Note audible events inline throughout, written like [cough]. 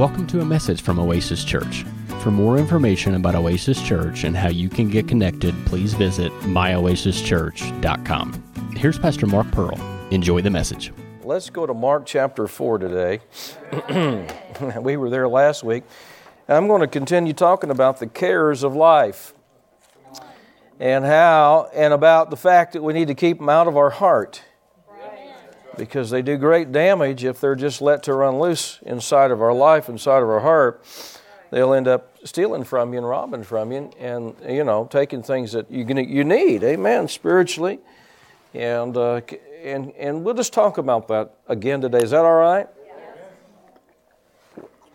Welcome to a message from Oasis Church. For more information about Oasis Church and how you can get connected, please visit myoasischurch.com. Here's Pastor Mark Pearl. Enjoy the message. Let's go to Mark chapter 4 today. [clears throat] we were there last week. I'm going to continue talking about the cares of life and how, and about the fact that we need to keep them out of our heart because they do great damage if they're just let to run loose inside of our life, inside of our heart. They'll end up stealing from you and robbing from you, and you know, taking things that you you need, amen, spiritually, and uh, and and we'll just talk about that again today. Is that all right?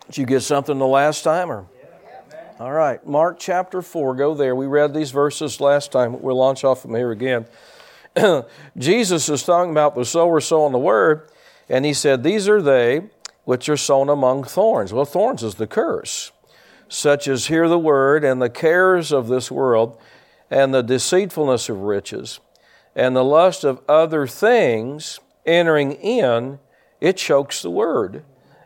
Did you get something the last time, or? All right, Mark chapter 4, go there. We read these verses last time. We'll launch off from here again. [clears throat] Jesus is talking about the sower sowing the word, and he said, These are they which are sown among thorns. Well, thorns is the curse, such as hear the word and the cares of this world, and the deceitfulness of riches, and the lust of other things entering in, it chokes the word.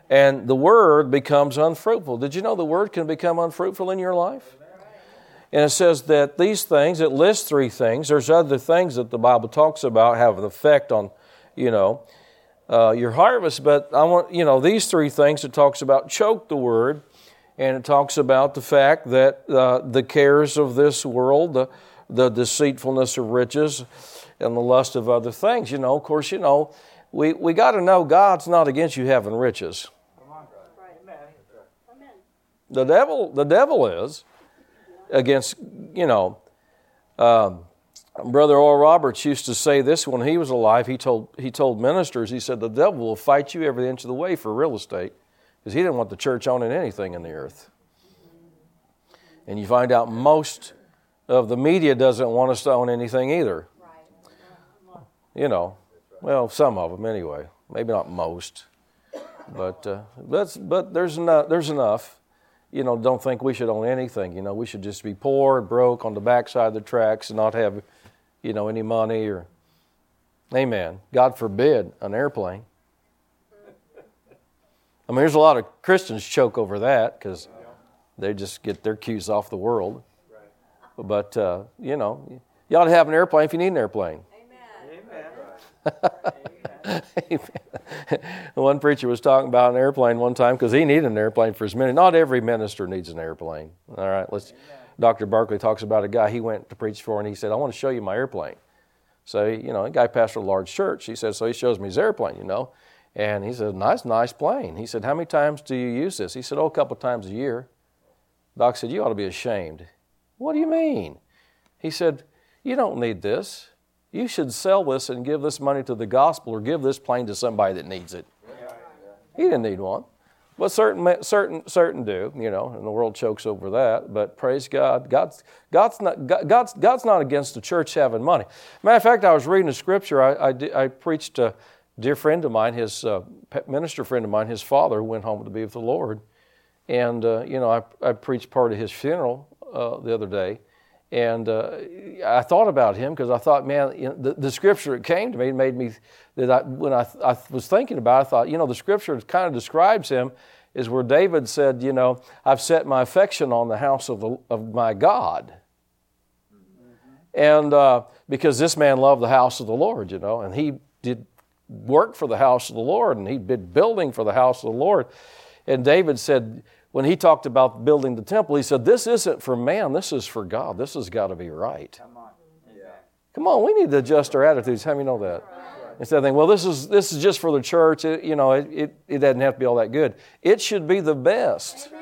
And the word becomes unfruitful. Did you know the word can become unfruitful in your life? And it says that these things, it lists three things. There's other things that the Bible talks about have an effect on, you know, uh, your harvest. But I want, you know, these three things it talks about choke the word, and it talks about the fact that uh, the cares of this world, the, the deceitfulness of riches, and the lust of other things. You know, of course, you know, we, we got to know God's not against you having riches. The devil, the devil is against, you know, um, Brother Oral Roberts used to say this when he was alive. He told, he told ministers, he said, the devil will fight you every inch of the way for real estate because he didn't want the church owning anything in the earth. And you find out most of the media doesn't want us to own anything either. You know, well, some of them anyway. Maybe not most, but uh, but, but there's enough. There's enough you know, don't think we should own anything. You know, we should just be poor and broke on the backside of the tracks and not have, you know, any money or, amen. God forbid an airplane. I mean, there's a lot of Christians choke over that because they just get their cues off the world. But, uh, you know, you ought to have an airplane if you need an airplane. Amen. [laughs] Amen. one preacher was talking about an airplane one time because he needed an airplane for his ministry. Not every minister needs an airplane. All right, let's. Dr. Barkley talks about a guy he went to preach for, and he said, "I want to show you my airplane." So you know, a guy pastored a large church. He said, so he shows me his airplane, you know, and he said, "Nice, nice plane." He said, "How many times do you use this?" He said, "Oh, a couple times a year." Doc said, "You ought to be ashamed." What do you mean? He said, "You don't need this." You should sell this and give this money to the gospel or give this plane to somebody that needs it. He didn't need one. But certain, certain, certain do, you know, and the world chokes over that. But praise God, God's, God's, not, God's, God's not against the church having money. Matter of fact, I was reading a scripture. I, I, I preached a dear friend of mine, his uh, minister friend of mine, his father went home to be with the Lord. And, uh, you know, I, I preached part of his funeral uh, the other day. And uh, I thought about him because I thought, man, you know, the, the, scripture that came to me made me, that I, when I, I was thinking about it, I thought, you know, the scripture kind of describes him is where David said, you know, I've set my affection on the house of, the, of my God. And uh, because this man loved the house of the Lord, you know, and he did work for the house of the Lord and he'd been building for the house of the Lord. And David said, when he talked about building the temple, he said, This isn't for man, this is for God. This has got to be right. Come on. Yeah. Come on, we need to adjust our attitudes. How many know that? Instead of thinking, well, this is, this is just for the church, it, you know, it, it, it doesn't have to be all that good. It should be the best. Amen.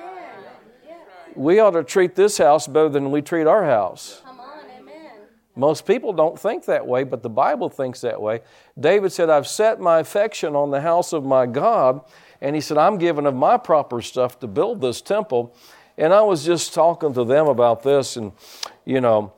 We ought to treat this house better than we treat our house. Come on, Most people don't think that way, but the Bible thinks that way. David said, I've set my affection on the house of my God. And he said, I'm giving of my proper stuff to build this temple. And I was just talking to them about this and, you know,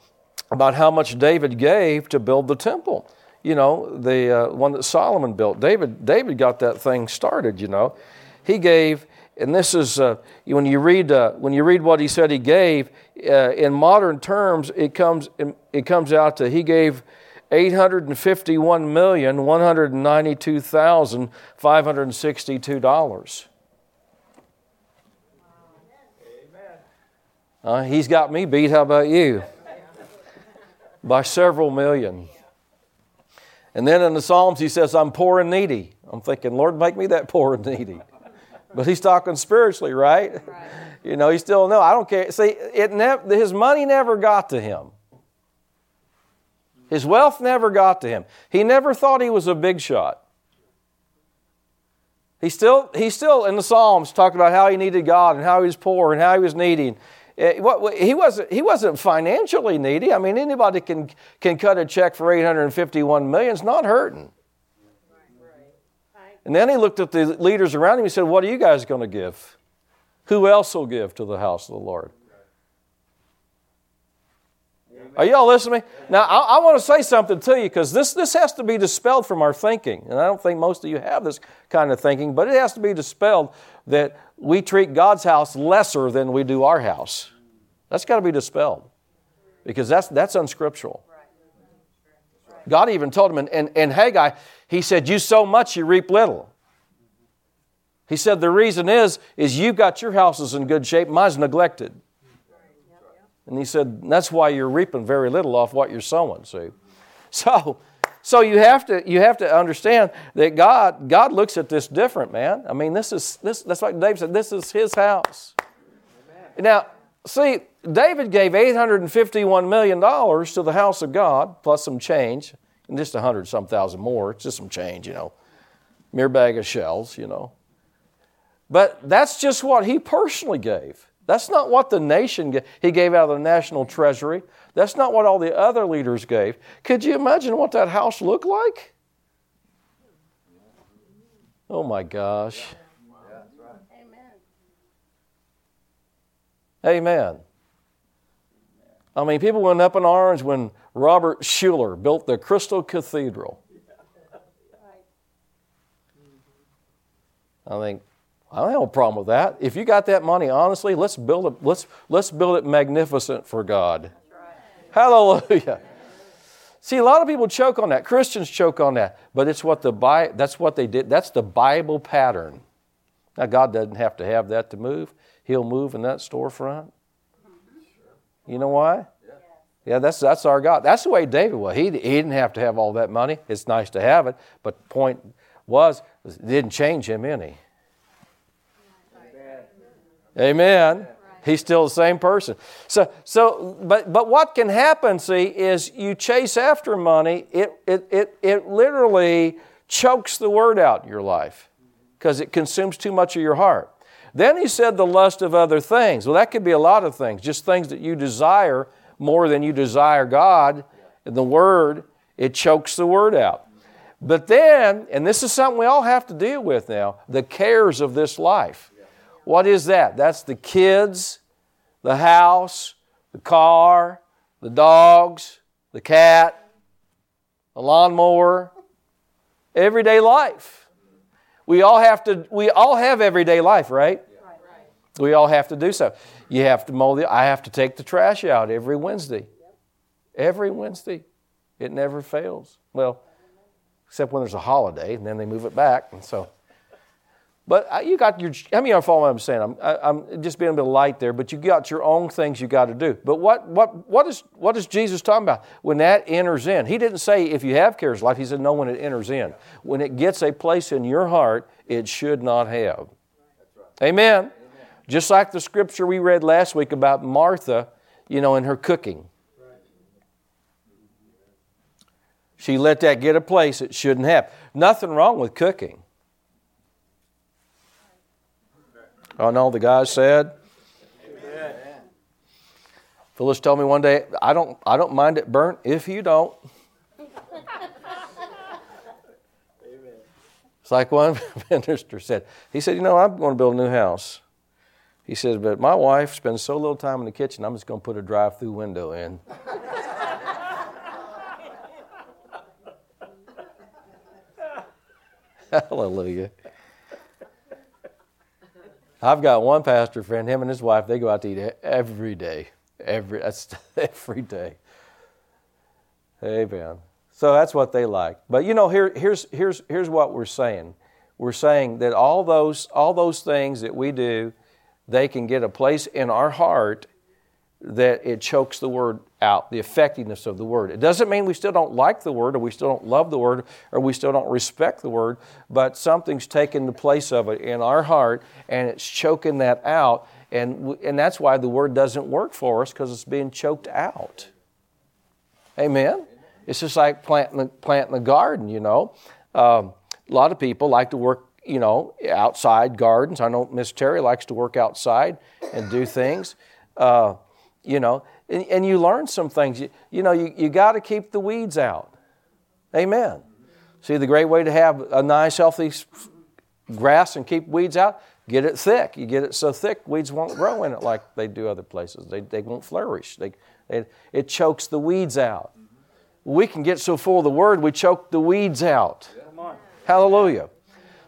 about how much David gave to build the temple. You know, the uh, one that Solomon built. David, David got that thing started, you know. He gave, and this is, uh, when, you read, uh, when you read what he said he gave, uh, in modern terms, it comes, it comes out to he gave $851,192,562. Uh, he's got me beat. How about you? By several million. And then in the Psalms, he says, I'm poor and needy. I'm thinking, Lord, make me that [laughs] poor and needy. But he's talking spiritually, right? right. You know, he still, no, I don't care. See, it nev- his money never got to him. His wealth never got to him. He never thought he was a big shot. He still, he still in the Psalms talked about how he needed God and how he was poor and how he was needy. Eh, he wasn't, he wasn't financially needy. I mean, anybody can, can cut a check for 851 million. It's not hurting. And then he looked at the leaders around him He said, What are you guys going to give? Who else will give to the house of the Lord? Are y'all listening to me? Now, I, I want to say something to you because this, this has to be dispelled from our thinking. And I don't think most of you have this kind of thinking, but it has to be dispelled that we treat God's house lesser than we do our house. That's got to be dispelled because that's, that's unscriptural. God even told him in, in, in Haggai, He said, You sow much, you reap little. He said, The reason is, is you've got your houses in good shape, mine's neglected. And he said, That's why you're reaping very little off what you're sowing, see? [laughs] So, so you have to you have to understand that God God looks at this different, man. I mean, this is this that's like David said, this is his house. Amen. Now, see, David gave $851 million to the house of God, plus some change, and just a hundred some thousand more. It's just some change, you know. Mere bag of shells, you know. But that's just what he personally gave. That's not what the nation. He gave out of the national treasury. That's not what all the other leaders gave. Could you imagine what that house looked like? Oh my gosh. Amen. Amen. I mean, people went up in arms when Robert Schuller built the Crystal Cathedral. I think I don't have a problem with that. If you got that money, honestly, let's build it. Let's let's build it magnificent for God. Hallelujah. See, a lot of people choke on that. Christians choke on that, but it's what the Bi- that's what they did. That's the Bible pattern. Now, God doesn't have to have that to move. He'll move in that storefront. You know why? Yeah, that's that's our God. That's the way David was. He, he didn't have to have all that money. It's nice to have it, but the point was, it didn't change him any. Amen. He's still the same person. So, so but, but what can happen, see, is you chase after money, it, it, it, it literally chokes the word out in your life because it consumes too much of your heart. Then he said the lust of other things. Well, that could be a lot of things, just things that you desire more than you desire God. And the word, it chokes the word out. But then, and this is something we all have to deal with now, the cares of this life. What is that? That's the kids, the house, the car, the dogs, the cat, the lawnmower, everyday life. We all have to we all have everyday life, right? We all have to do so. You have to mow the I have to take the trash out every Wednesday. Every Wednesday. It never fails. Well, except when there's a holiday and then they move it back and so but you got your, how many of you follow what I'm saying? I'm, I, am just being a bit light there, but you got your own things you got to do. But what, what, what, is, what is Jesus talking about when that enters in? He didn't say if you have cares life, he said no when it enters in. When it gets a place in your heart, it should not have. Amen. Amen. Just like the scripture we read last week about Martha, you know, in her cooking. She let that get a place it shouldn't have. Nothing wrong with cooking. Oh no, the guy said. Amen. Phyllis told me one day, I don't, I don't mind it burnt if you don't. It's like one [laughs] minister said. He said, You know, I'm going to build a new house. He said, But my wife spends so little time in the kitchen, I'm just going to put a drive through window in. [laughs] [laughs] Hallelujah. I've got one pastor friend, him and his wife, they go out to eat every day. Every that's [laughs] every day. Amen. So that's what they like. But you know, here, here's here's here's what we're saying. We're saying that all those all those things that we do, they can get a place in our heart that it chokes the word out, the effectiveness of the word. It doesn't mean we still don't like the word or we still don't love the word or we still don't respect the word, but something's taken the place of it in our heart and it's choking that out. And, and that's why the word doesn't work for us because it's being choked out. Amen? It's just like planting, planting a garden, you know. Um, a lot of people like to work, you know, outside gardens. I know Miss Terry likes to work outside and do things. Uh, you know, and, and, you learn some things. You, you know, you, you got to keep the weeds out. Amen. See, the great way to have a nice, healthy grass and keep weeds out, get it thick. You get it so thick, weeds won't grow in it like they do other places. They, they won't flourish. They, they, it chokes the weeds out. We can get so full of the Word, we choke the weeds out. Hallelujah.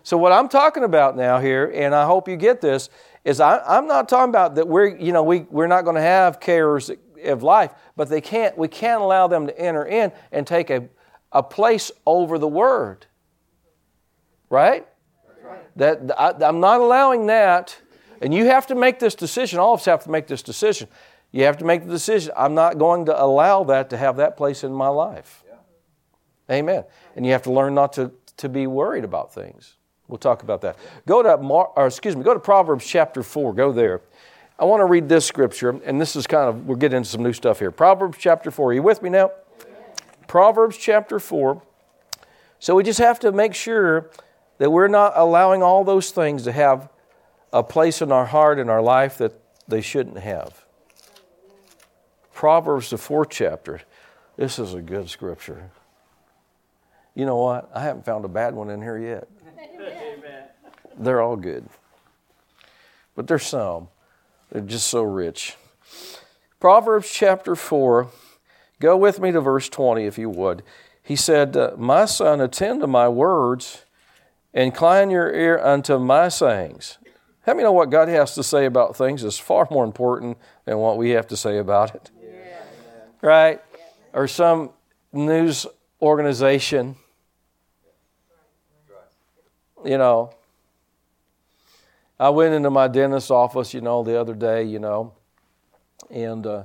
So, what I'm talking about now here, and I hope you get this, is I, am not talking about that we're, you know, we, we're not going to have cares of life, but they can't, we can't allow them to enter in and take a, a place over the Word. Right? right. That I, I'm not allowing that. And you have to make this decision. All of us have to make this decision. You have to make the decision. I'm not going to allow that to have that place in my life. Yeah. Amen. And you have to learn not to, to be worried about things. We'll talk about that. Go to Mar- or excuse me, go to Proverbs chapter 4. Go there. I want to read this scripture, and this is kind of we're getting into some new stuff here. Proverbs chapter 4. Are you with me now? Proverbs chapter 4. So we just have to make sure that we're not allowing all those things to have a place in our heart and our life that they shouldn't have. Proverbs, the fourth chapter. This is a good scripture. You know what? I haven't found a bad one in here yet. [laughs] They're all good. But there's some. They're just so rich. Proverbs chapter 4. Go with me to verse 20 if you would. He said, uh, My son, attend to my words, incline your ear unto my sayings. Let me know what God has to say about things is far more important than what we have to say about it? Yeah. Right? Or some news organization, you know, I went into my dentist's office, you know, the other day, you know, and, uh,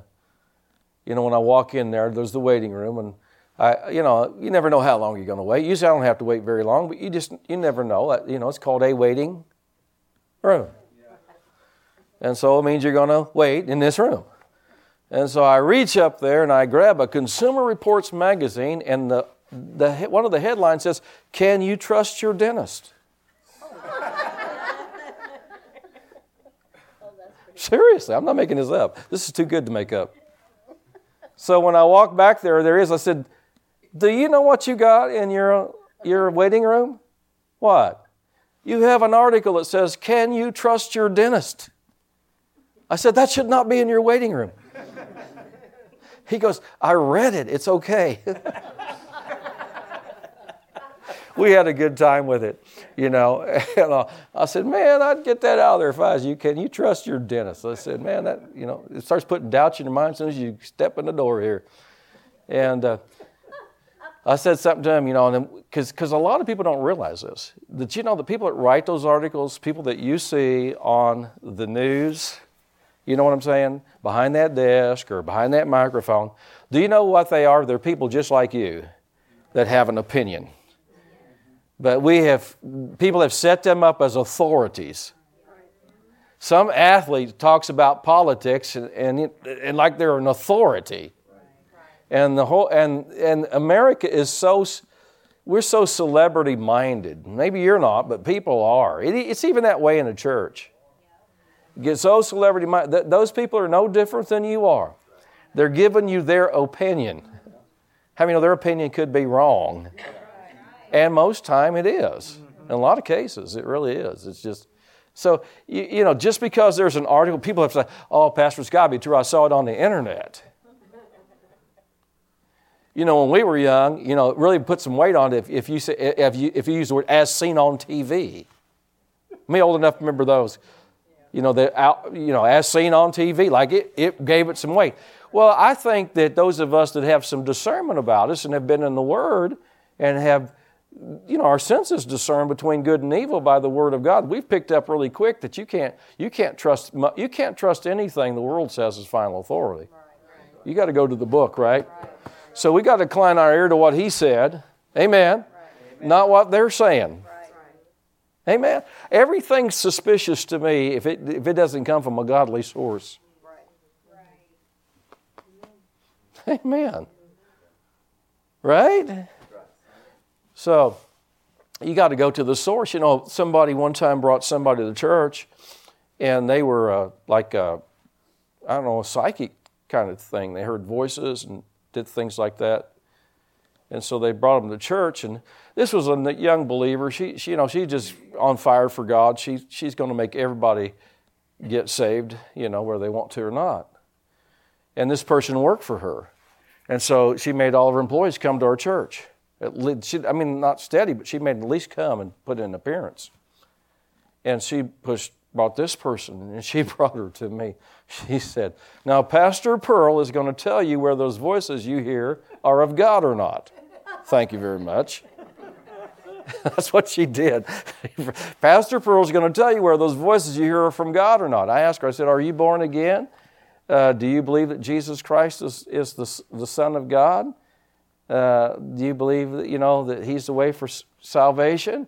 you know, when I walk in there, there's the waiting room, and I, you know, you never know how long you're going to wait. Usually I don't have to wait very long, but you just, you never know. You know, it's called a waiting room. And so it means you're going to wait in this room. And so I reach up there and I grab a Consumer Reports magazine, and the, the, one of the headlines says, Can you trust your dentist? Seriously, I'm not making this up. This is too good to make up. So when I walked back there, there is, I said, Do you know what you got in your, your waiting room? What? You have an article that says, Can you trust your dentist? I said, That should not be in your waiting room. He goes, I read it. It's okay. [laughs] we had a good time with it, you know. [laughs] And uh, I said, man, I'd get that out of there if I was you. Can you trust your dentist? I said, man, that, you know, it starts putting doubts in your mind as soon as you step in the door here. And uh, I said something to him, you know, because a lot of people don't realize this. That, you know, the people that write those articles, people that you see on the news, you know what I'm saying? Behind that desk or behind that microphone, do you know what they are? They're people just like you that have an opinion. But we have, people have set them up as authorities. Some athlete talks about politics and, and, and like they're an authority. And the whole and and America is so we're so celebrity minded. Maybe you're not, but people are. It, it's even that way in a church. Get so celebrity minded. Those people are no different than you are. They're giving you their opinion. How many know their opinion could be wrong? And most time it is. In a lot of cases, it really is. It's just so you, you know, just because there's an article, people have to say, "Oh, Pastor, it's got to be true. I saw it on the internet." You know, when we were young, you know, it really put some weight on it if, if you say, if you if you use the word "as seen on TV." Me old enough to remember those. You know, the out, you know, as seen on TV, like it, it gave it some weight. Well, I think that those of us that have some discernment about us and have been in the Word and have you know, our senses discern between good and evil by the word of God. We've picked up really quick that you can't, you can't trust, you can't trust anything the world says is final authority. You got to go to the book, right? So we got to incline our ear to what he said. Amen. Not what they're saying. Amen. Everything's suspicious to me if it, if it doesn't come from a godly source. Amen. Right? So you got to go to the source. You know, somebody one time brought somebody to the church, and they were uh, like, I don't know, a psychic kind of thing. They heard voices and did things like that. And so they brought them to church, and this was a young believer. She, she you know, she's just on fire for God. She, she's going to make everybody get saved, you know, whether they want to or not. And this person worked for her. And so she made all of her employees come to our church. I mean, not steady, but she made at least come and put in an appearance. And she pushed, brought this person, and she [laughs] brought her to me. She said, Now, Pastor Pearl is going to tell you where those voices you hear are of God or not. Thank you very much. [laughs] That's what she did. [laughs] Pastor Pearl is going to tell you where those voices you hear are from God or not. I asked her, I said, Are you born again? Uh, do you believe that Jesus Christ is, is the, the Son of God? Uh, do you believe that, you know, that he's the way for salvation?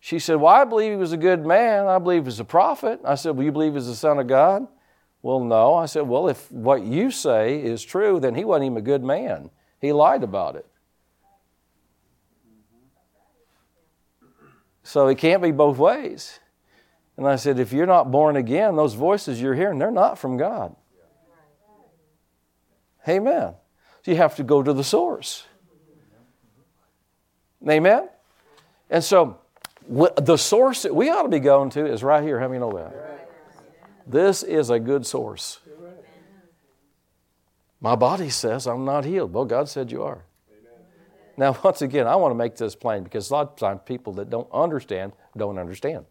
She said, Well, I believe he was a good man. I believe he's a prophet. I said, Well, you believe he's the Son of God? Well, no. I said, Well, if what you say is true, then he wasn't even a good man. He lied about it. So it can't be both ways. And I said, If you're not born again, those voices you're hearing, they're not from God. Amen. You have to go to the source. Amen? And so the source that we ought to be going to is right here. How many know that? This is a good source. My body says I'm not healed. Well, God said you are. Now, [laughs] once again, I want to make this plain because a lot of times people that don't understand don't understand.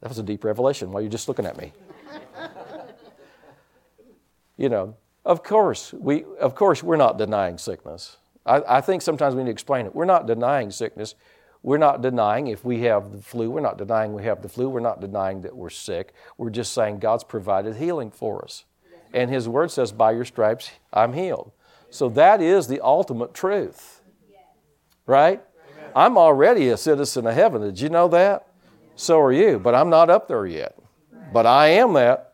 That was a deep revelation while you're just looking at me. [laughs] you know, of course, we of course we're not denying sickness. I, I think sometimes we need to explain it. We're not denying sickness. We're not denying if we have the flu. We're not denying we have the flu. We're not denying that we're sick. We're just saying God's provided healing for us. And His Word says, By your stripes, I'm healed. So that is the ultimate truth. Right? I'm already a citizen of heaven. Did you know that? So are you. But I'm not up there yet. But I am that.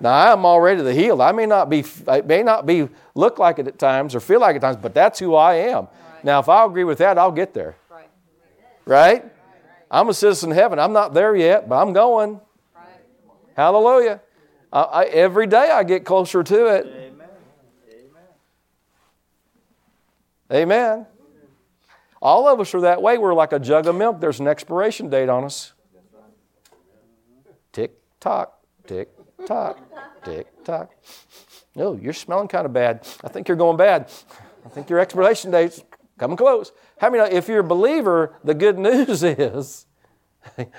Now I'm already the healed. I may not be, it may not be look like it at times or feel like it at times, but that's who I am. Right. Now, if I agree with that, I'll get there. Right. right? I'm a citizen of heaven. I'm not there yet, but I'm going. Right. Hallelujah. I, I, every day I get closer to it. Amen. Amen. All of us are that way. We're like a jug of milk. There's an expiration date on us. Tick tock, tick tock, tick tock. No, you're smelling kind of bad. I think you're going bad. I think your expiration date's coming close. How many if you're a believer, the good news [laughs] is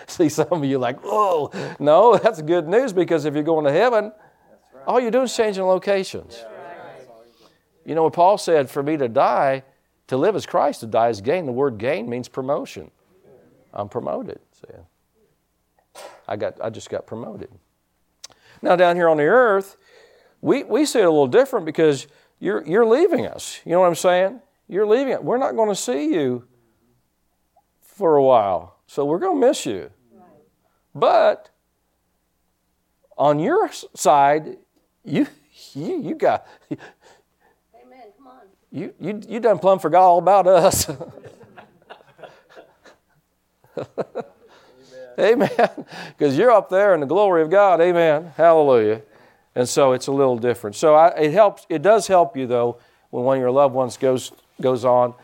see some of you like, oh, no, that's good news because if you're going to heaven, all you're doing is changing locations. You know what Paul said, for me to die, to live as Christ, to die as gain. The word gain means promotion. I'm promoted. See? I got I just got promoted. Now, down here on the earth, we, we see it a little different because you're, you're leaving us. You know what I'm saying? You're leaving it. We're not going to see you for a while, so we're going to miss you. But on your side, you, you, you got. Amen. Come on. You, you, you done plumb forgot all about us. [laughs] [laughs] Amen. Because you're up there in the glory of God. Amen. Hallelujah. And so it's a little different. So I, it helps. It does help you though when one of your loved ones goes goes on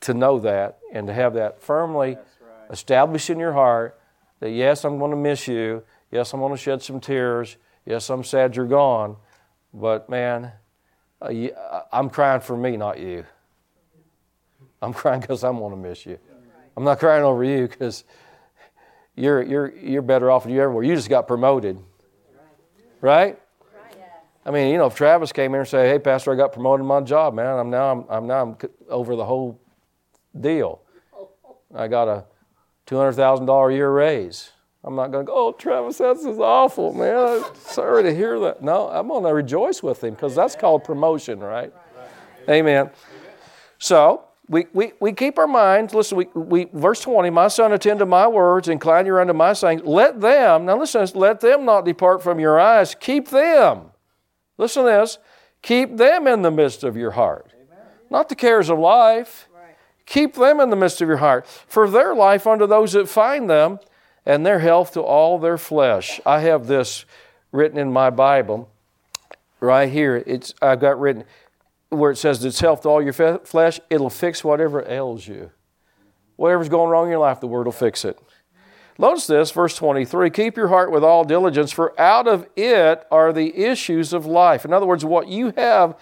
to know that and to have that firmly right. established in your heart that yes, I'm going to miss you. Yes, I'm going to shed some tears. Yes, I'm sad you're gone. But man, uh, I'm crying for me, not you. I'm crying because I'm going to miss you. I'm not crying over you because you're, you're, you're better off than you ever were. You just got promoted. Right? I mean, you know, if Travis came here and said, "Hey, Pastor, I got promoted in my job, man. I'm now I'm, I'm now I'm over the whole deal. I got a $200,000 a year raise. I'm not going to go, oh, Travis, that's is awful, man. I'm Sorry to hear that. No, I'm going to rejoice with him because that's called promotion, right? Amen. So, we, we, we keep our minds, listen, we, we, verse 20, my son, attend to my words, incline your unto my sayings. Let them, now listen, let them not depart from your eyes. Keep them. Listen to this. Keep them in the midst of your heart. Amen. Not the cares of life. Right. Keep them in the midst of your heart. For their life unto those that find them, and their health to all their flesh. I have this written in my Bible right here. It's I've got written where it says it's health to all your flesh. It'll fix whatever ails you. Whatever's going wrong in your life, the Word will fix it. Notice this, verse 23 Keep your heart with all diligence, for out of it are the issues of life. In other words, what you have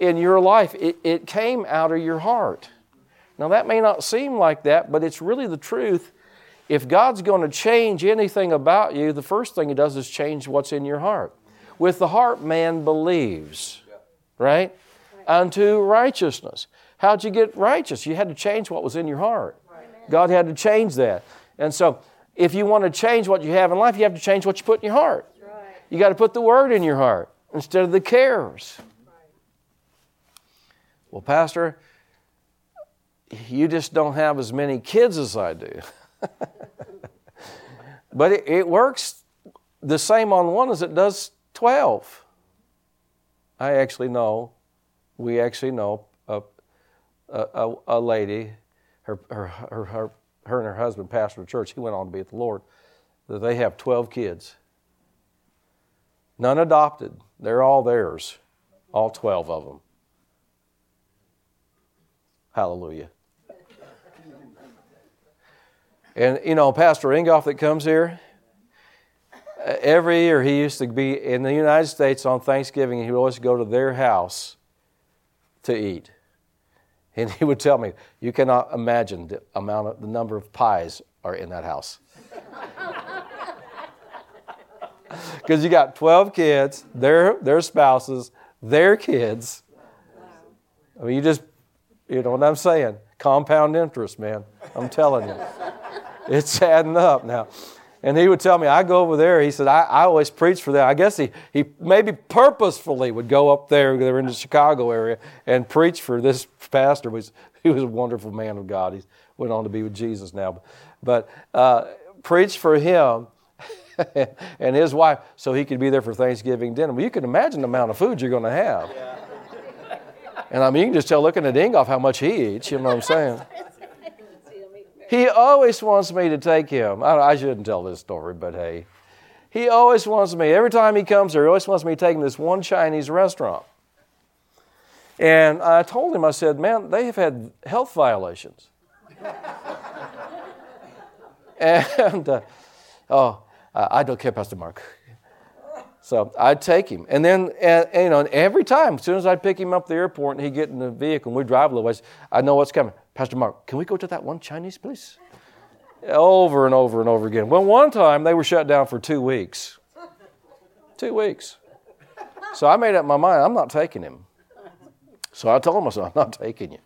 in your life, it, it came out of your heart. Now, that may not seem like that, but it's really the truth if God's going to change anything about you, the first thing He does is change what's in your heart. With the heart, man believes, right? Unto righteousness. How'd you get righteous? You had to change what was in your heart. God had to change that. And so, if you want to change what you have in life, you have to change what you put in your heart. You got to put the word in your heart instead of the cares. Well, Pastor, you just don't have as many kids as I do. [laughs] but it, it, works the same on one as it does 12. I actually know, we actually know a, a, a lady, her, her, her, her, and her husband pastored a church. He went on to be with the Lord. That they have 12 kids. None adopted. They're all theirs, all 12 of them. Hallelujah. And, you know, Pastor Ingoff that comes here, every year he used to be in the United States on Thanksgiving, he would always go to their house to eat. And he would tell me, you cannot imagine the amount of the number of pies are in that house. [laughs] Because you got 12 kids, their, their spouses, their kids. I mean, you just, you know what I'm saying? Compound interest, man. I'm telling you [laughs] it's adding up now. And he would tell me, I go over there. He said, I, I always preach for them. I guess he, he maybe purposefully would go up there, they were in the Chicago area, and preach for this pastor. He was, he was a wonderful man of God. He went on to be with Jesus now. But uh, preach for him [laughs] and his wife so he could be there for Thanksgiving dinner. Well, you can imagine the amount of food you're going to have. Yeah. And I mean, you can just tell looking at Ingoff how much he eats, you know what I'm saying? [laughs] He always wants me to take him. I, I shouldn't tell this story, but hey. He always wants me, every time he comes here, he always wants me to take him to this one Chinese restaurant. And I told him, I said, man, they have had health violations. [laughs] and, uh, oh, I don't care, Pastor Mark. So I'd take him. And then, and, you know, every time, as soon as I'd pick him up at the airport and he'd get in the vehicle and we'd drive a little ways, I know what's coming. Pastor Mark, can we go to that one Chinese place? Over and over and over again. Well, one time they were shut down for two weeks. Two weeks. So I made up my mind, I'm not taking him. So I told myself, I'm not taking you.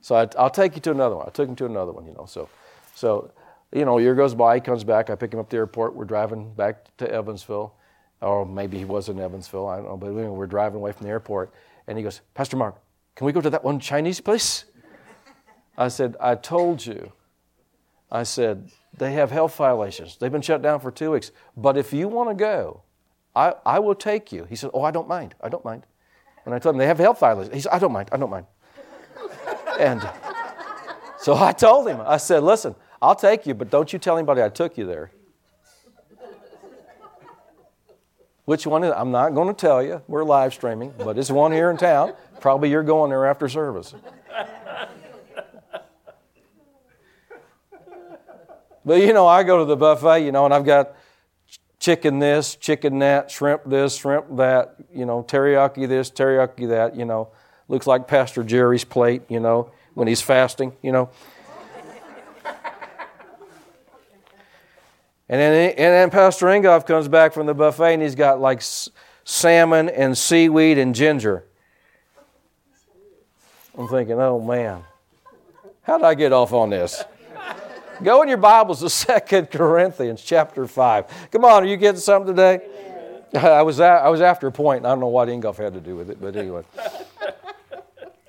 So I, will take you to another one. I took him to another one, you know. So, so, you know, a year goes by, he comes back, I pick him up at the airport, we're driving back to Evansville, or maybe he was in Evansville, I don't know, but we're driving away from the airport, and he goes, Pastor Mark, can we go to that one Chinese place? I said, I told you. I said, they have health violations. They've been shut down for two weeks. But if you want to go, I, I will take you. He said, Oh, I don't mind. I don't mind. And I told him, They have health violations. He said, I don't mind. I don't mind. and so I told him, I said, Listen, I'll take you, but don't you tell anybody I took you there. Which one is I'm not going to tell you. We're live streaming, but it's one here in town. Probably you're going there after service. But you know, I go to the buffet, you know, and I've got chicken this, chicken that, shrimp this, shrimp that, you know, teriyaki this, teriyaki that, you know. Looks like Pastor Jerry's plate, you know, when he's fasting, you know. And then, and then Pastor Ingoff comes back from the buffet and he's got like salmon and seaweed and ginger. I'm thinking, oh man. How did I get off on this? Go in your Bibles to [laughs] Second Corinthians chapter 5. Come on, are you getting something today? [laughs] I was, I was after a point. I don't know what Ingolf had to do with it, but anyway.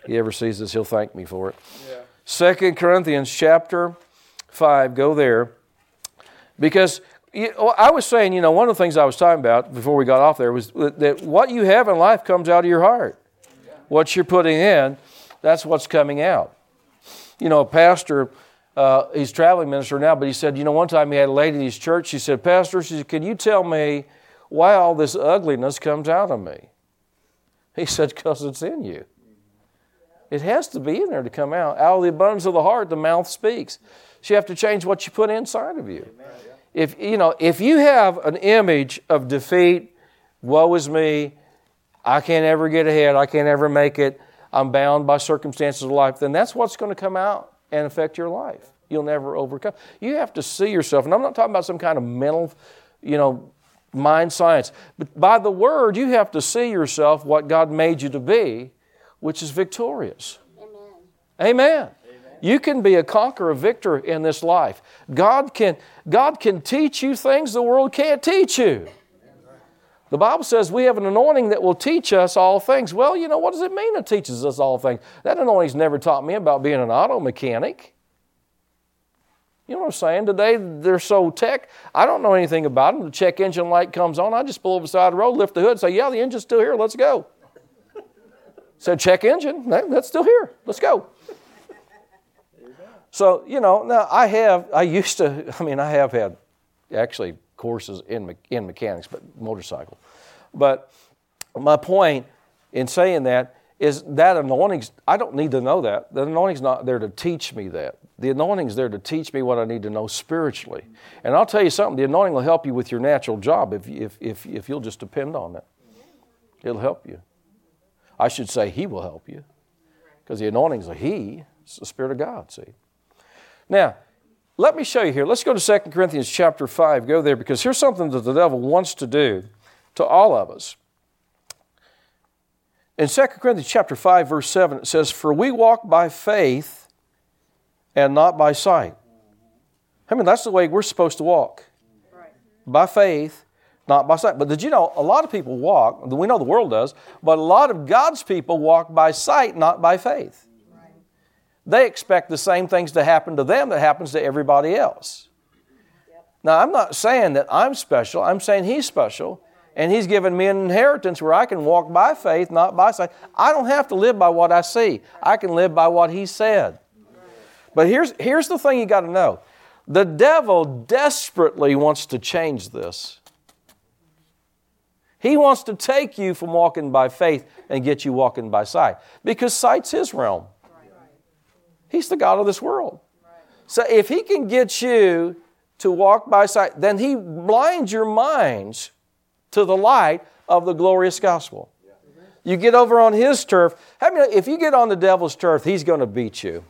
he ever sees this, he'll thank me for it. Second Corinthians chapter 5, go there. Because I was saying, you know, one of the things I was talking about before we got off there was that what you have in life comes out of your heart. What you're putting in, that's what's coming out you know, a pastor, uh, he's traveling minister now, but he said, you know, one time he had a lady in his church. She said, Pastor, she said, can you tell me why all this ugliness comes out of me? He [laughs] said, because it's in you. It has to be in there to come out. Out of the abundance of the heart, the mouth speaks. So you have to change what you put inside of you. If you know, if you have an image of defeat, woe is me, I can't ever get ahead, I can't ever make it, I'm bound by circumstances of life, then that's what's going to come out and affect your life. You'll never overcome. You have to see yourself, and I'm not talking about some kind of mental, you know, mind science, but by the word, you have to see yourself what God made you to be, which is victorious. Amen. Amen. You can be a conqueror, a victor in this life. God can, God can teach you things the world can't teach you. The Bible says we have an anointing that will teach us all things. Well, you know, what does it mean it teaches us all things? That anointing's never taught me about being an auto mechanic. You know what I'm saying? Today they're so tech, I don't know anything about them. The check engine light comes on, I just pull over the side of the road, lift the hood, say, Yeah, the engine's still here, let's go. Said check engine, that's still here, let's go. So, you know, now I have, I used to, [laughs] I mean, I have had actually courses in, me- in mechanics, but motorcycle. But my point in saying that is that anointing, I don't need to know that. The anointing's not there to teach me that. The anointing's there to teach me what I need to know spiritually. And I'll tell you something, the anointing will help you with your natural job if, if, if, if you'll just depend on it. It'll help you. I should say, He will help you. Because the anointing's a He, it's the Spirit of God, see. Now, let me show you here. Let's go to 2 Corinthians chapter 5. Go there because here's something that the devil wants to do to all of us. In 2 Corinthians chapter 5 verse 7 it says for we walk by faith and not by sight. I mean that's the way we're supposed to walk. Right. By faith, not by sight. But did you know a lot of people walk, we know the world does, but a lot of God's people walk by sight, not by faith. They expect the same things to happen to them that happens to everybody else. Now, I'm not saying that I'm special. I'm saying He's special, and He's given me an inheritance where I can walk by faith, not by sight. I don't have to live by what I see. I can live by what He said. But here's, here's the thing you got to know the devil desperately wants to change this. He wants to take you from walking by faith and get you walking by sight because sight's his realm. He's the God of this world. So if He can get you to walk by sight, then He blinds your minds to the light of the glorious gospel. You get over on His turf. if you get on the devil's turf, He's going to beat you.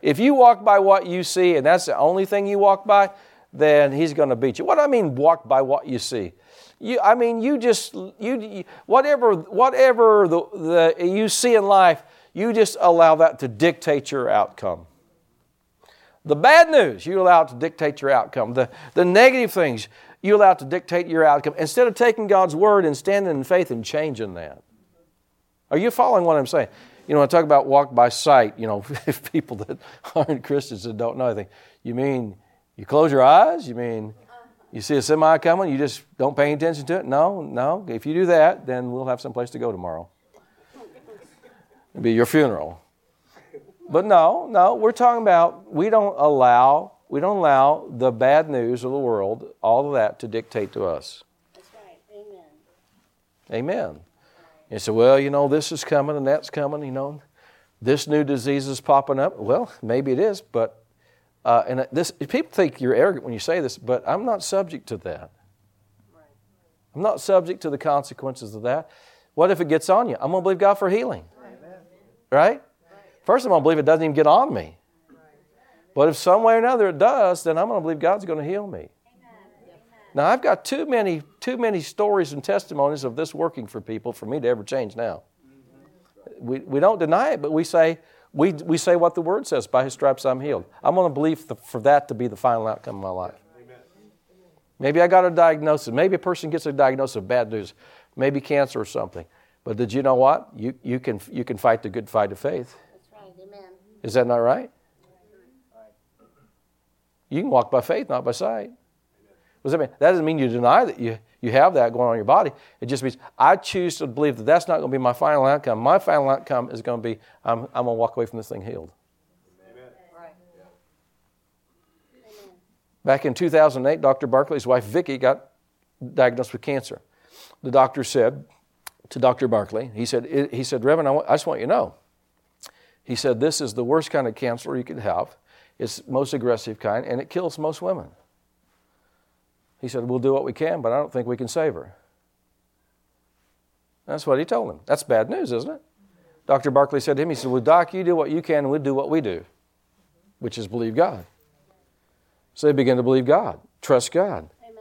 If you walk by what you see and that's the only thing you walk by, then He's going to beat you. What do I mean, walk by what you see? You, I mean, you just you whatever whatever the, the you see in life, you just allow that to dictate your outcome. The bad news, you allow it to dictate your outcome. The, the negative things, you allow it to dictate your outcome instead of taking God's word and standing in faith and changing that. Are you following what I'm saying? You know, I talk about walk by sight, you know, [laughs] if people that aren't Christians and don't know anything, you mean you close your eyes? You mean you see a semi coming, you just don't pay attention to it? No, no. If you do that, then we'll have some place to go tomorrow. It'd be your funeral. But no, no, we're talking about we don't allow we don't allow the bad news of the world, all of that, to dictate to us. That's right. Amen. Amen. You say, well, you know, this is coming and that's coming, you know, this new disease is popping up. Well, maybe it is, but uh, and this people think you're arrogant when you say this, but I'm not subject to that. Right. I'm not subject to the consequences of that. What if it gets on you? I'm going to believe God for healing. Right? First, I'm going to believe it doesn't even get on me. But if some way or another it does, then I'm going to believe God's going to heal me. Now, I've got too many, too many stories and testimonies of this working for people for me to ever change now. We, we don't deny it, but we say, We, we say what the word says by his stripes I'm healed. I'm going to believe the, for that to be the final outcome of my life. Maybe I got a diagnosis. Maybe a person gets a diagnosis of bad news, maybe cancer or something. But did you know what? You, you, can, you can fight the good fight of faith. That's right. Amen. Is that not right? You can walk by faith, not by sight. What does that mean? That doesn't mean you deny that you, you have that going on in your body. It just means I choose to believe that that's not going to be my final outcome. My final outcome is going to be I'm, I'm going to walk away from this thing healed. Right. Back in 2008, Dr. Barkley's wife, Vicki, got diagnosed with cancer. The doctor said to Dr. Barkley, he said, he said Reverend, I, just want you to know. He said, this is the worst kind of cancer you could have. It's most aggressive kind, and it kills most women. He said, We'll do what we can, but I don't think we can save her. That's what he told him. That's bad news, isn't it? Dr. Barkley said to him, He said, Well, Doc, you do what you can, and we'll do what we do, which is believe God. So they began to believe God, trust God. Amen.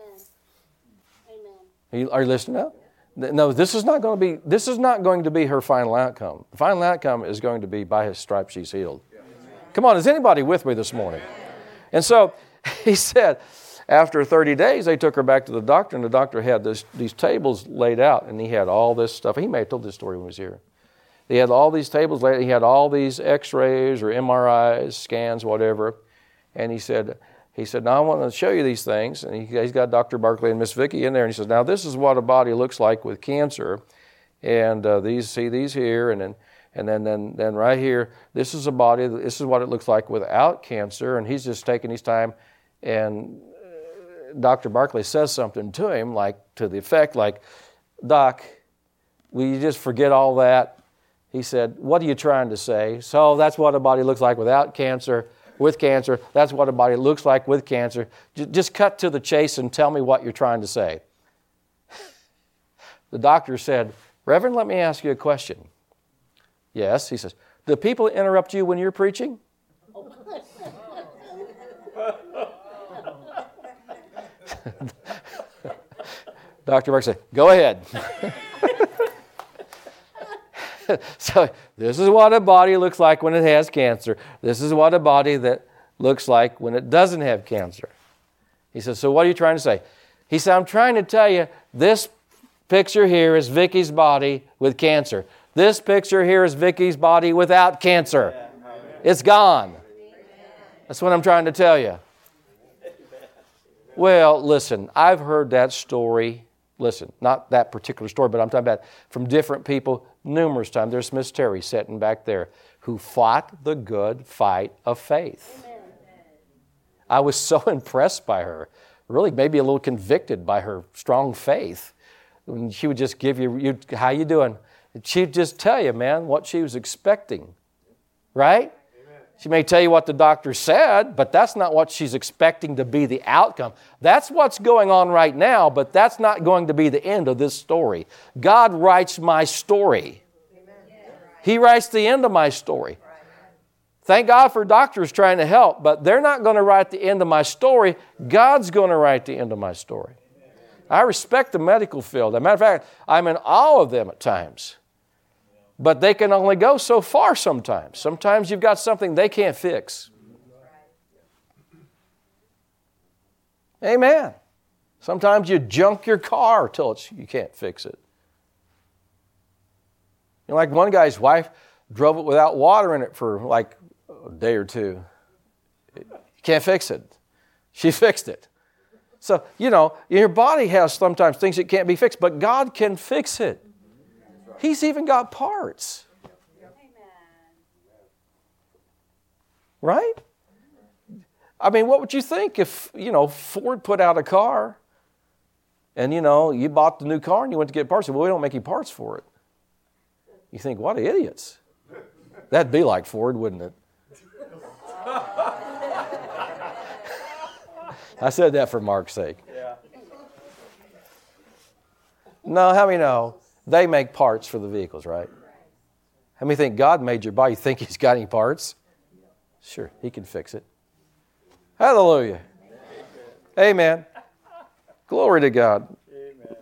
Amen. Are you, are you listening now? No, this is not going to be. This is not going to be her final outcome. The final outcome is going to be by His stripes she's healed. Come on, is anybody with me this morning? And so [laughs] he said, after 30 days, they took her back to the doctor, and the doctor had this, these tables laid out, and he had all this stuff. He may have told this story when he was here. He had all these tables laid. He had all these X-rays or MRIs, scans, whatever. And he said, he said, now I want to show you these things. And he, he's got Dr. Barkley and Miss Vicky in there, and he says, now this is what a body looks like with cancer, and uh, these see these here, and then and then, then, then right here, this is a body, this is what it looks like without cancer. And he's just taking his time and Dr. Barkley says something to him, like to the effect, like, Doc, will you just forget all that? He said, What are you trying to say? So that's what a body looks like without cancer, with cancer. That's what a body looks like with cancer. Just cut to the chase and tell me what you're trying to say. [laughs] the doctor said, Reverend, let me ask you a question. Yes, he says, Do people interrupt you when you're preaching? [laughs] Dr. Mark said, Go ahead. [laughs] [laughs] so, this is what a body looks like when it has cancer. This is what a body that looks like when it doesn't have cancer. He says, So, what are you trying to say? He said, I'm trying to tell you this picture here is Vicky's body with cancer. This picture here is Vicky's body without cancer. It's gone. That's what I'm trying to tell you. Well, listen, I've heard that story. Listen, not that particular story, but I'm talking about from different people numerous times. There's Miss Terry sitting back there who fought the good fight of faith. I was so [laughs] impressed by her, really maybe a little convicted by her strong faith. When she would just give you, you how you doing? She'd just tell you, man, what she was expecting, right? She may tell you what the doctor said, but that's not what she's expecting to be the outcome. That's what's going on right now, but that's not going to be the end of this story. God writes my story, He writes the end of my story. Thank God for doctors trying to help, but they're not going to write the end of my story. God's going to write the end of my story. I respect the medical field. As a matter of fact, I'm in awe of them at times. But they can only go so far sometimes. Sometimes you've got something they can't fix. Amen. Sometimes you junk your car till it's, you can't fix it. You know, like one guy's wife drove it without water in it for like a day or two. You can't fix it. She [laughs] fixed it. So, you know, your body has sometimes things that can't be fixed, but God can fix it. He's even got parts. Right? I mean, what would you think if, you know, Ford put out a car and, you know, you bought the new car and you went to get parts? Well, we don't make any parts for it. You think, what idiots. That'd be like Ford, wouldn't it? [laughs] I said that for Mark's sake. No, how many know? They make parts for the vehicles, right? How many think God made your body? You think He's got any parts? Sure, He can fix it. Hallelujah. Amen. Glory to God.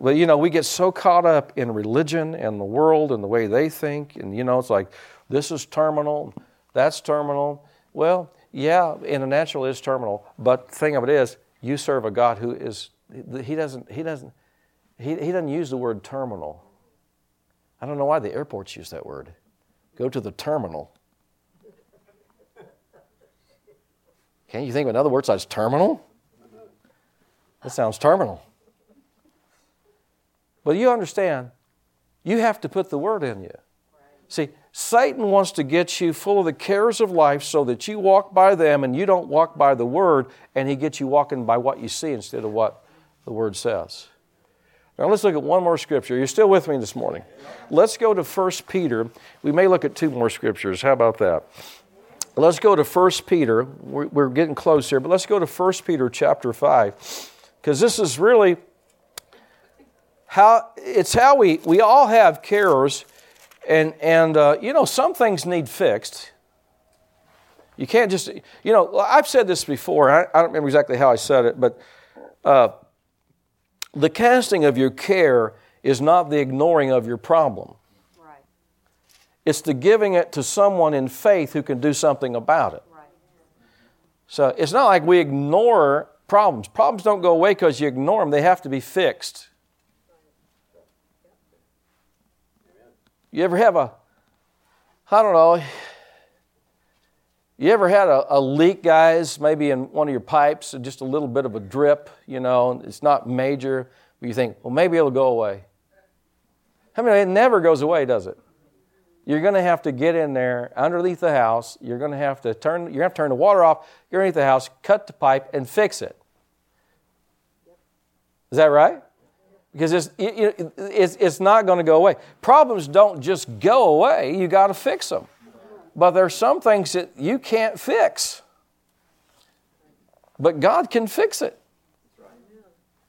But you know, we get so caught up in religion and the world and the way they think, and you know, it's like this is terminal, That's terminal. Well, yeah, in a natural is terminal, but the thing of it is, you serve a God who is he doesn't he doesn't he, he doesn't use the word terminal. I don't know why the airports use that word. Go to the terminal. Can't you think of another word besides terminal? That sounds terminal. But you understand, you have to put the word in you. See, Satan wants to get you full of the cares of life so that you walk by them and you don't walk by the word, and he gets you walking by what you see instead of what the word says. Now let's look at one more scripture. You're still with me this morning. Let's go to 1 Peter. We may look at two more scriptures. How about that? Let's go to 1 Peter. We're, getting close here, but let's go to 1 Peter chapter 5 because this is really how it's how we we all have cares and and uh, you know some things need fixed you can't just you know i've said this before i, I don't remember exactly how i said it but uh, the casting of your care is not the ignoring of your problem. Right. it's the giving it to someone in faith who can do something about it. Right. so it's not like we ignore problems. Problems don't go away because you ignore them they have to be fixed. You ever have a, I don't know, you ever had a, a, leak, guys, maybe in one of your pipes, just a little bit of a drip, you know, it's not major, but you think, well, maybe it'll go away. I mean, it never goes away, does it? You're going to have to get in there underneath the house. You're going to have to turn. You're going to have to turn the water off. Get underneath the house, cut the pipe, and fix it. Is that right? because it's, it, it's, it's not going to go away. Problems don't just go away, you got to fix them. But there's some things that you can't fix. But God can fix it.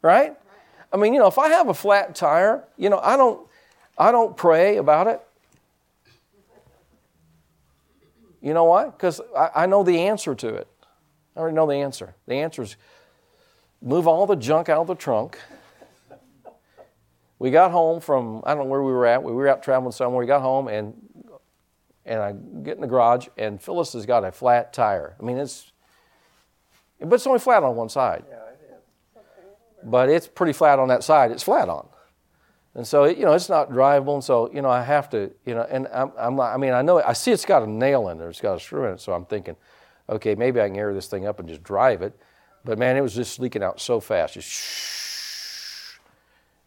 Right? I mean, you know, if I have a flat tire, you know, I don't I don't pray about it. You know why? Because I, I know the answer to it. I already know the answer. The answer is move all the junk out of the trunk we got home from I don't know where we were at. We were out traveling somewhere. We got home and and I get in the garage and Phyllis has got a flat tire. I mean it's but it's only flat on one side. Yeah, it is. But it's pretty flat on that side. It's flat on. And so you know it's not drivable, and so you know I have to you know, and I'm, I'm I mean I know I see it's got a nail in there, it's got a screw in it, so I'm thinking, okay, maybe I can air this thing up and just drive it, but man, it was just leaking out so fast, just shh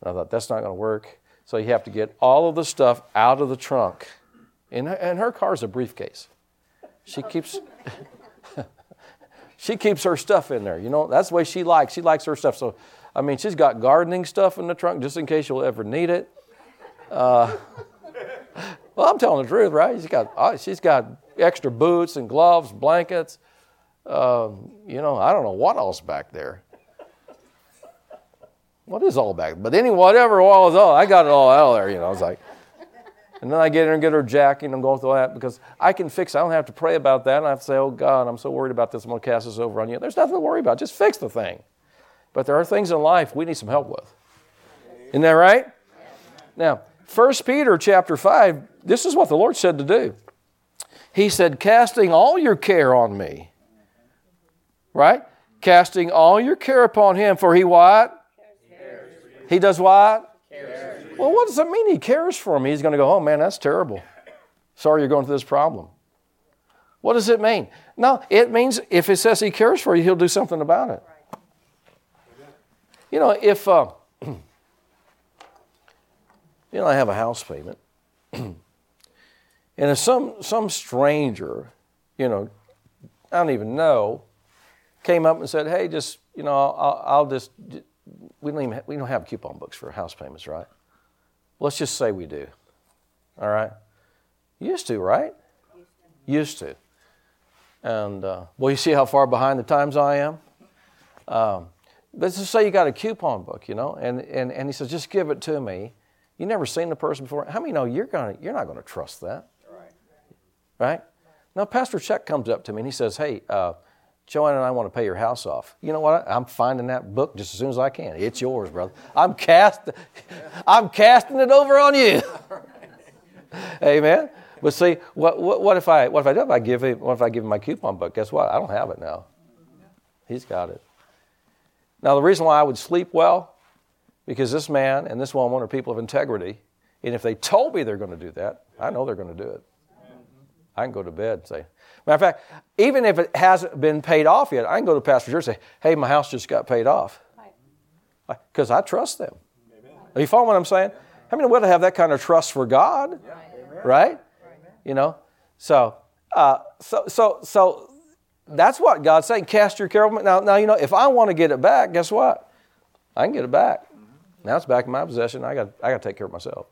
and I thought, that's not going to work. So you have to get all of the stuff out of the trunk. And, and her car's a briefcase. She keeps. [laughs] she keeps her stuff in there. You know, that's the way she likes. She likes her stuff. So, I mean, she's got gardening stuff in the trunk just in case you'll ever need it. Uh, [laughs] well, I'm telling the truth, right? She's got, uh, she's got extra boots and gloves, blankets. Uh, you know, I don't know what else back there. What is all back? But anyway, whatever all is all, I got it all out of there, you know. I was like, and then I get in and get her jacket and I'm going through all that because I can fix it. I don't have to pray about that. And I have to say, oh God, I'm so worried about this. I'm going to cast this over on you. There's nothing to worry about. Just fix the thing. But there are things in life we need some help with. Isn't that right? Now, 1 Peter chapter 5, this is what the Lord said to do. He said, casting all your care on me. Right? Casting all your care upon him, for he what? He does what? Cares. Well, what does that mean? He cares for me. He's going to go, oh man, that's terrible. Sorry you're going through this problem. What does it mean? No, it means if it says he cares for you, he'll do something about it. You know, if, uh, [clears throat] you know, I have a house payment, [clears throat] and if some, some stranger, you know, I don't even know, came up and said, hey, just, you know, I'll, I'll just, we don't even have, we don't have coupon books for house payments, right? Let's just say we do. All right, used to, right? Used to. And uh, well, you see how far behind the times I am. Um, let's just say you got a coupon book, you know, and, and, and he says, just give it to me. You never seen the person before. How many know you're gonna you're not gonna trust that? Right. Right? Now Pastor Chuck comes up to me and he says, Hey, uh, Joanne and I want to pay your house off. You know what? I'm finding that book just as soon as I can. It's yours, brother. I'm cast, I'm casting it over on you. [laughs] Amen. But see, what, what, what if I what if I do? If I give him, what if I give him my coupon book? Guess what? I don't have it now. He's got it. Now the reason why I would sleep well, because this man and this woman are people of integrity, and if they told me they're going to do that, I know they're going to do it. I can go to bed and say, matter of fact, even if it hasn't been paid off yet, I can go to Pastor George and say, hey, my house just got paid off. Because I trust them. Are you following what I'm saying? How many would have that kind of trust for God? Right? You know? So, uh, so, so, so that's what God's saying. Cast your care over me. Now, now, you know, if I want to get it back, guess what? I can get it back. Now it's back in my possession. I got, I got to take care of myself.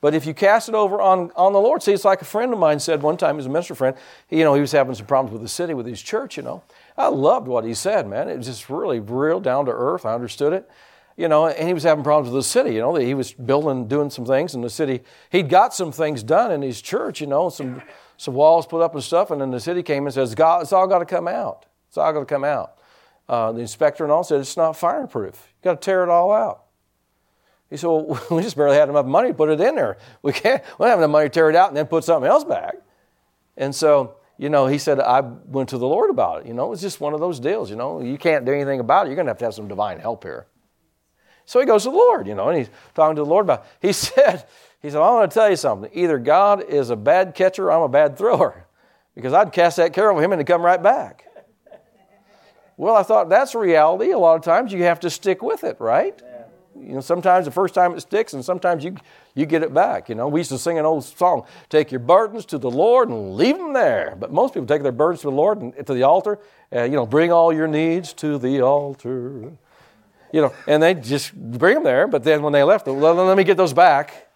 But if you cast it over on, on the Lord, see, it's like a friend of mine said one time, he's a minister friend, you know, he was having some problems with the city, with his church, you know. I loved what he said, man. It was just really real down to earth. I understood it. You know, and he was having problems with the city, you know. He was building, doing some things in the city. He'd got some things done in his church, you know, some, some walls put up and stuff, and then the city came and says, God, it's all got to come out. It's all got to come out. Uh, the inspector and all said, it's not fireproof. you got to tear it all out. He said, Well, [laughs] we just barely had enough money to put it in there. We can't, we don't have enough money to tear it out and then put something else back. And so, you know, he said, I went to the Lord about it. You know, it was just one of those deals, you know. You can't do anything about it. You're going to have to have some divine help here. So he goes to the Lord, you know, and he's talking to the Lord about it. He [laughs] said, he said, I want to tell you something. Either God is a bad catcher or I'm a bad thrower. Because I'd cast that care over him and he'd come right back. Well, I thought that's reality. A lot of times you have to stick with it, right? You know, sometimes the first time it sticks, and sometimes you you get it back. You know, we used to sing an old song: "Take your burdens to the Lord and leave them there." But most people take their burdens to the Lord and to the altar. Uh, you know, bring all your needs to the altar. You know, and they just bring them there. But then when they left, well, let me get those back.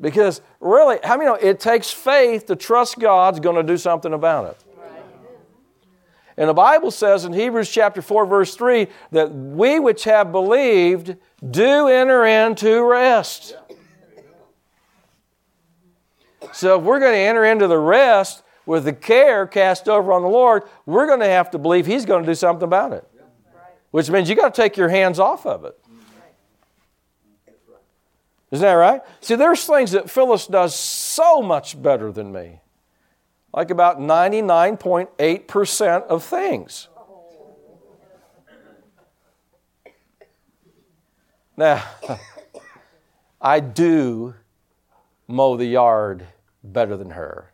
Because really, how many know it takes faith to trust God's going to do something about it? And the Bible says in Hebrews chapter 4, verse 3, that we which have believed do enter into rest. So if we're going to enter into the rest with the care cast over on the Lord, we're going to have to believe He's going to do something about it. Which means you got to take your hands off of it. Isn't that right? See, there's things that Phyllis does so much better than me like about 99.8% of things. Now, [laughs] I do mow the yard better than her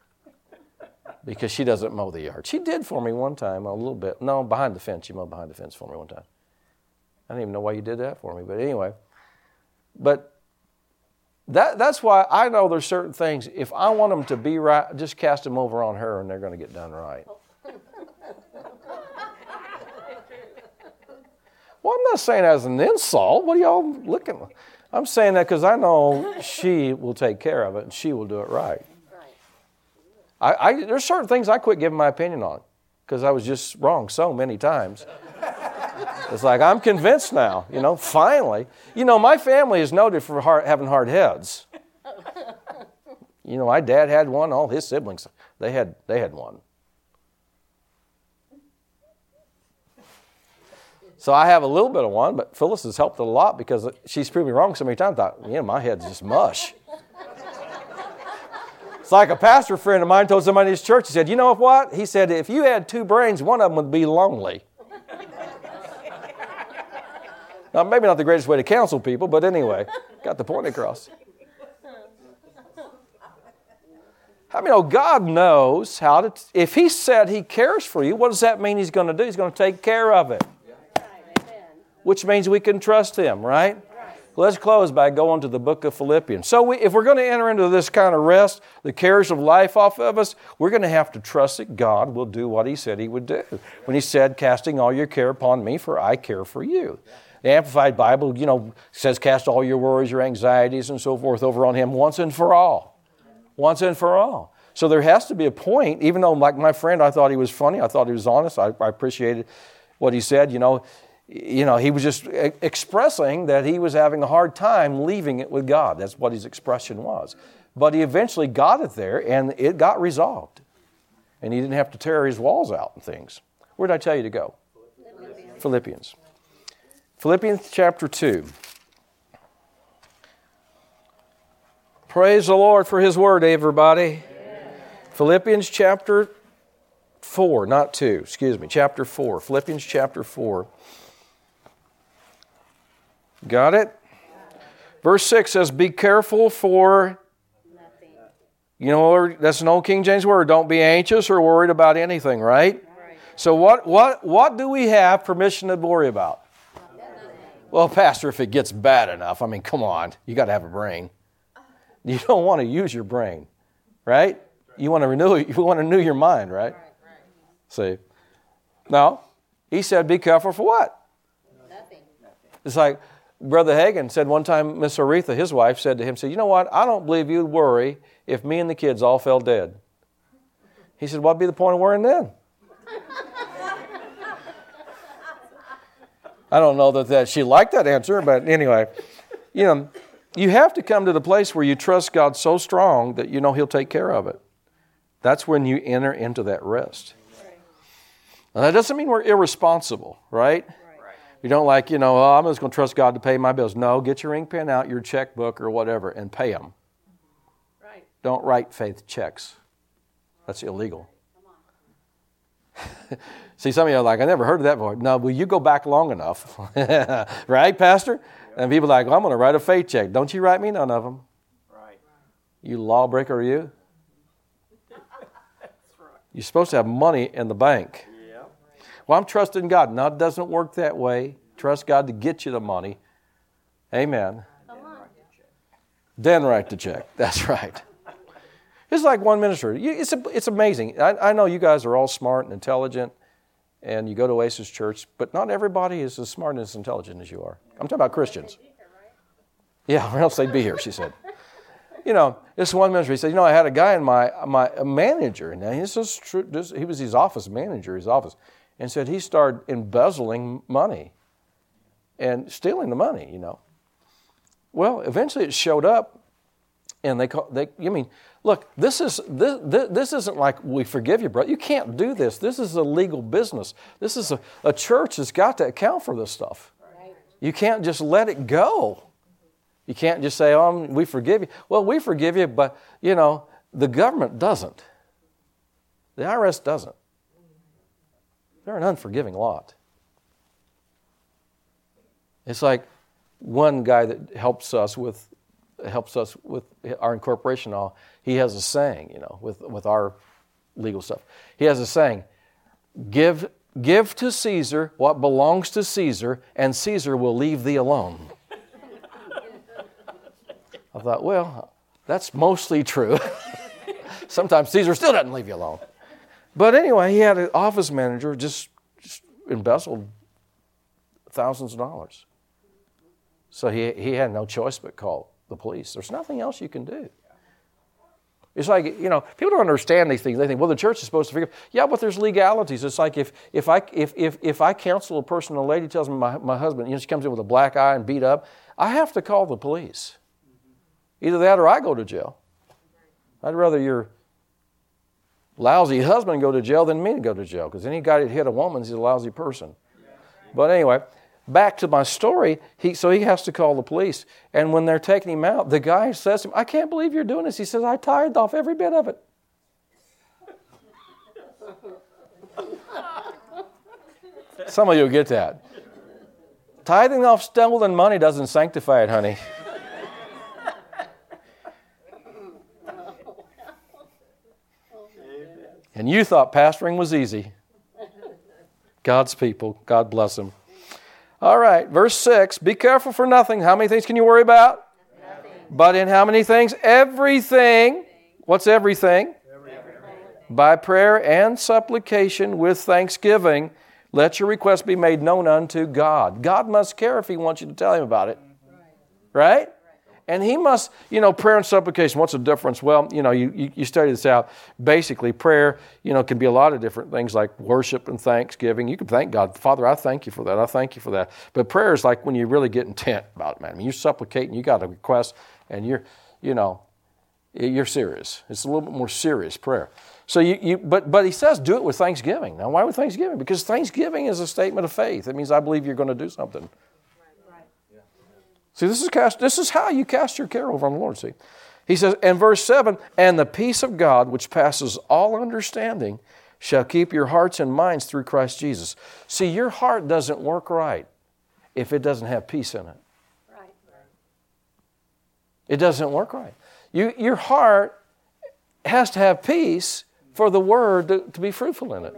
because she doesn't mow the yard. She did for me one time, a little bit. No, behind the fence. She mowed behind the fence for me one time. I don't even know why you did that for me, but anyway. But that, that's why I know there's certain things, if I want them to be right, just cast them over on her and they're going to get done right. [laughs] well, I'm not saying that as an insult. What are y'all looking I'm saying that because I know she will take care of it and she will do it right. I, I, there's certain things I quit giving my opinion on because I was just wrong so many times. It's like, I'm convinced now, you know, finally. You know, my family is noted for hard, having hard heads. You know, my dad had one, all his siblings, they had, they had one. So I have a little bit of one, but Phyllis has helped a lot because she's proved me wrong so many times. I thought, yeah, my head's just mush. it's like a pastor friend of mine told somebody in his church, he said, you know what? He said, if you had two brains, one of them would be lonely. Now, maybe not the greatest way to counsel people, but anyway, got the point across. How many know oh, God knows how to, if He said He cares for you, what does that mean He's going to do? He's going to take care of it. Which means we can trust Him, right? Let's close by going to the book of Philippians. So, we, if we're going to enter into this kind of rest, the cares of life off of us, we're going to have to trust that God will do what He said He would do. When He said, Casting all your care upon me, for I care for you. The Amplified Bible, you know, says, Cast all your worries, your anxieties, and so forth over on Him once and for all. Once and for all. So there has to be a point, even though, like my friend, I thought he was funny, I thought he was honest, I, I appreciated what he said, you know. You know, he was just expressing that he was having a hard time leaving it with God. That's what his expression was. But he eventually got it there and it got resolved. And he didn't have to tear his walls out and things. Where did I tell you to go? Philippians. Philippians. Philippians chapter 2. Praise the Lord for His Word, everybody. Philippians chapter 4, not 2, excuse me, chapter 4. Philippians chapter 4. Got it? Verse 6 says, Be careful for, Nothing. you know, that's an old King James word. Don't be anxious or worried about anything, right? So, what, what, what do we have permission to worry about? Well, Pastor, if it gets bad enough, I mean, come on, you got to have a brain. You don't want to use your brain, right? You want to renew, [laughs] you want to renew your mind, right? See, no, he said, be careful for what? Nothing. It's like Brother Hagin said one time, Miss Oretha, his wife, said to him, said, You know what? I don't believe you'd worry if me and the kids all fell dead. He said, What'd be the point of worrying then? [laughs] I don't know that, that she liked that answer, but anyway, you know, you have to come to the place where you trust God so strong that you know He'll take care of it. That's when you enter into that rest. Now, that doesn't mean we're irresponsible, right? You don't like, you know, oh, I'm just going to trust God to pay my bills. No, get your ink pen out, your checkbook or whatever, and pay them. Right. Don't write faith checks. That's illegal. [laughs] See, some of you are like, I never heard of that before. No, will you go back long enough. [laughs] right, Pastor? And people are like, well, I'm going to write a faith check. Don't you write me none of them. Right. You lawbreaker, are you? [laughs] That's right. You're supposed to have money in the bank. Yeah. Well, I'm trusting God. No, it doesn't work that way. Trust God to get you the money. Amen. Then write the check. That's right. It's like one minister. You- It's, it's amazing. I, I know you guys are all smart and intelligent, and you go to Oasis Church, but not everybody is as smart and as intelligent as you are. I'm talking about Christians. Yeah, or else they'd be here, she said. You know, this one minister, he said, you know, I had a guy in my, my a manager, and this is true, this, he was his office manager, his office, and said he started embezzling money and stealing the money, you know. Well, eventually it showed up, and they call they. I mean, look, this is this, this, isn't like we forgive you, brother. You can't do this. This is a legal business. This is a, a church that's got to account for this stuff. Right. You can't just let it go. You can't just say, "Oh, we forgive you." Well, we forgive you, but you know the government doesn't. The IRS doesn't. They're an unforgiving lot. It's like one guy that helps us with helps us with our incorporation law. He has a saying, you know, with with our legal stuff. He has a saying: "Give give to Caesar what belongs to Caesar, and Caesar will leave thee alone." I thought, well, that's mostly true. [laughs] Sometimes Caesar still doesn't leave you alone. But anyway, he had an office manager just, just embezzled thousands of dollars. So he, he had no choice but call the police. There's nothing else you can do. It's like, you know, people don't understand these things. They think, well, the church is supposed to forgive. Yeah, but there's legalities. It's like if, if, I, if, if, if I counsel a person, a lady tells me my, my husband, you know, she comes in with a black eye and beat up, I have to call the police. Either that or I go to jail. I'd rather your lousy husband go to jail than me to go to jail because any guy that hit a woman is a lousy person. But anyway, back to my story. He, so he has to call the police. And when they're taking him out, the guy says to him, I can't believe you're doing this. He says, I tithed off every bit of it. [laughs] Some of you get that. Tithing off stolen money doesn't sanctify it, honey. And you thought pastoring was easy. God's people, God bless them. All right, verse 6 Be careful for nothing. How many things can you worry about? Nothing. But in how many things? Everything. What's everything? By prayer and supplication with thanksgiving, let your request be made known unto God. God must care if He wants you to tell Him about it. Mm-hmm. Right? And He must, you know, prayer and supplication, what's the difference? Well, you know, you, you, you study this out. Basically, prayer, you know, can be a lot of different things like worship and thanksgiving. You can thank God. Father, I thank you for that. I thank you for that. But prayer is like when you really get intent about it, man. I mean, you supplicate and you got a request and you're, you know, you're serious. It's a little bit more serious prayer. So you, you but but he says do it with thanksgiving. Now why with thanksgiving? Because thanksgiving is a statement of faith. It means I believe you're going to do something. See, this is cast, this is how you cast your care over on the Lord. See, He says, in verse 7 And the peace of God, which passes all understanding, shall keep your hearts and minds through Christ Jesus. See, your heart doesn't work right if it doesn't have peace in it. Right. It doesn't work right. You, your heart has to have peace for the word to, to be fruitful in it.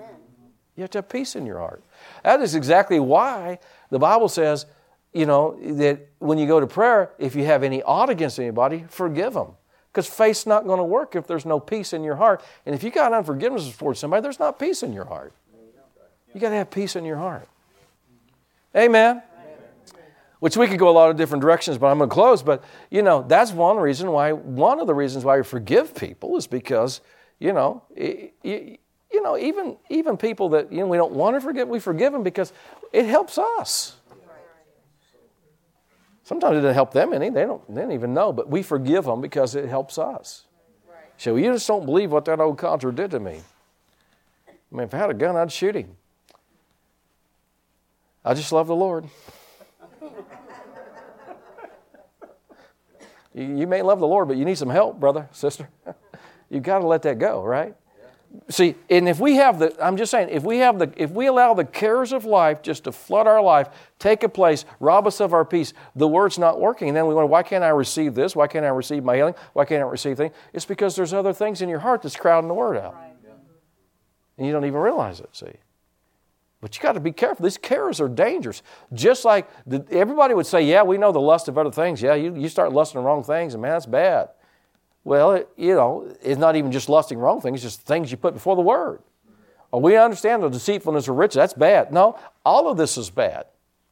You have to have peace in your heart. That is exactly why the Bible says, you know, that when you go to prayer, if you have any ought against anybody, forgive them. Because faith's not going to work if there's no peace in your heart. And if you got unforgiveness towards somebody, there's not peace in your heart. You got to have peace in your heart. Amen. Which we could go a lot of different directions, but I'm going to close. But you know, that's one reason why. One of the reasons why we forgive people is because you know, you, you know, even even people that you know we don't want to forgive, we forgive them because it helps us. Sometimes it doesn't help them any. They don't, they don't even know, but we forgive them because it helps us. So you just don't believe what that old codger did to me. I mean, if I had a gun, I'd shoot him. I just love the Lord. [laughs] you, you may love the Lord, but you need some help, brother, sister. [laughs] You've got to let that go, right? See, and if we have the, I'm just saying, if we have the, if we allow the cares of life just to flood our life, take a place, rob us of our peace, the word's not working. And then we wonder, why can't I receive this? Why can't I receive my healing? Why can't I receive things? It's because there's other things in your heart that's crowding the word out. And you don't even realize it, see. But you got to be careful. These cares are dangerous. Just like the, everybody would say, yeah, we know the lust of other things. Yeah, you, you start lusting the wrong things, and man, that's bad. Well, it, you know, it's not even just lusting wrong things, it's just things you put before the Word. Well, we understand the deceitfulness of riches, that's bad. No, all of this is bad.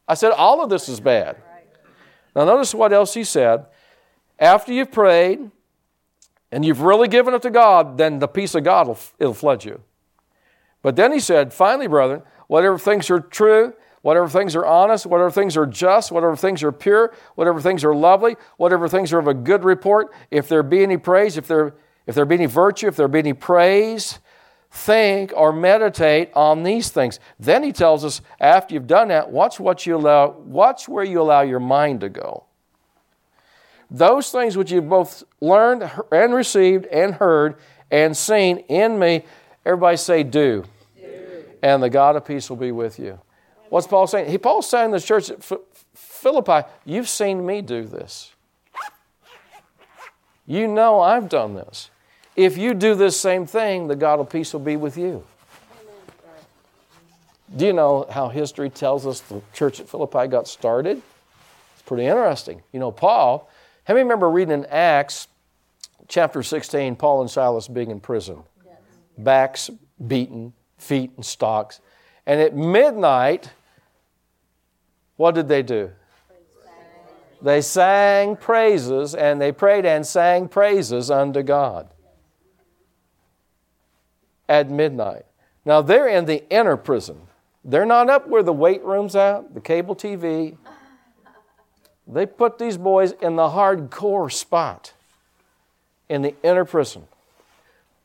I said all of this is bad. Now, notice what else he said. After you've prayed and you've really given it to God, then the peace of God will it'll flood you. But then he said, finally, brethren, whatever things are true, whatever things are honest, whatever things are just, whatever things are pure, whatever things are lovely, whatever things are of a good report, if there be any praise, if there, if there be any virtue, if there be any praise, think or meditate on these things. Then he tells us, after you've done that, watch what you allow, watch where you allow your mind to go. Those things which you've both learned and received and heard and seen in me, everybody say, do. do. And the God of peace will be with you. What's Paul saying? He, Paul's saying to the church at Philippi, You've seen me do this. You know I've done this. If you do this same thing, the God of peace will be with you. Do you know how history tells us the church at Philippi got started? It's pretty interesting. You know, Paul, how many remember reading in Acts chapter 16, Paul and Silas being in prison? Backs beaten, feet in stocks. And at midnight, what did they do? They sang praises and they prayed and sang praises unto God at midnight. Now they're in the inner prison. They're not up where the weight room's at, the cable TV. They put these boys in the hardcore spot in the inner prison.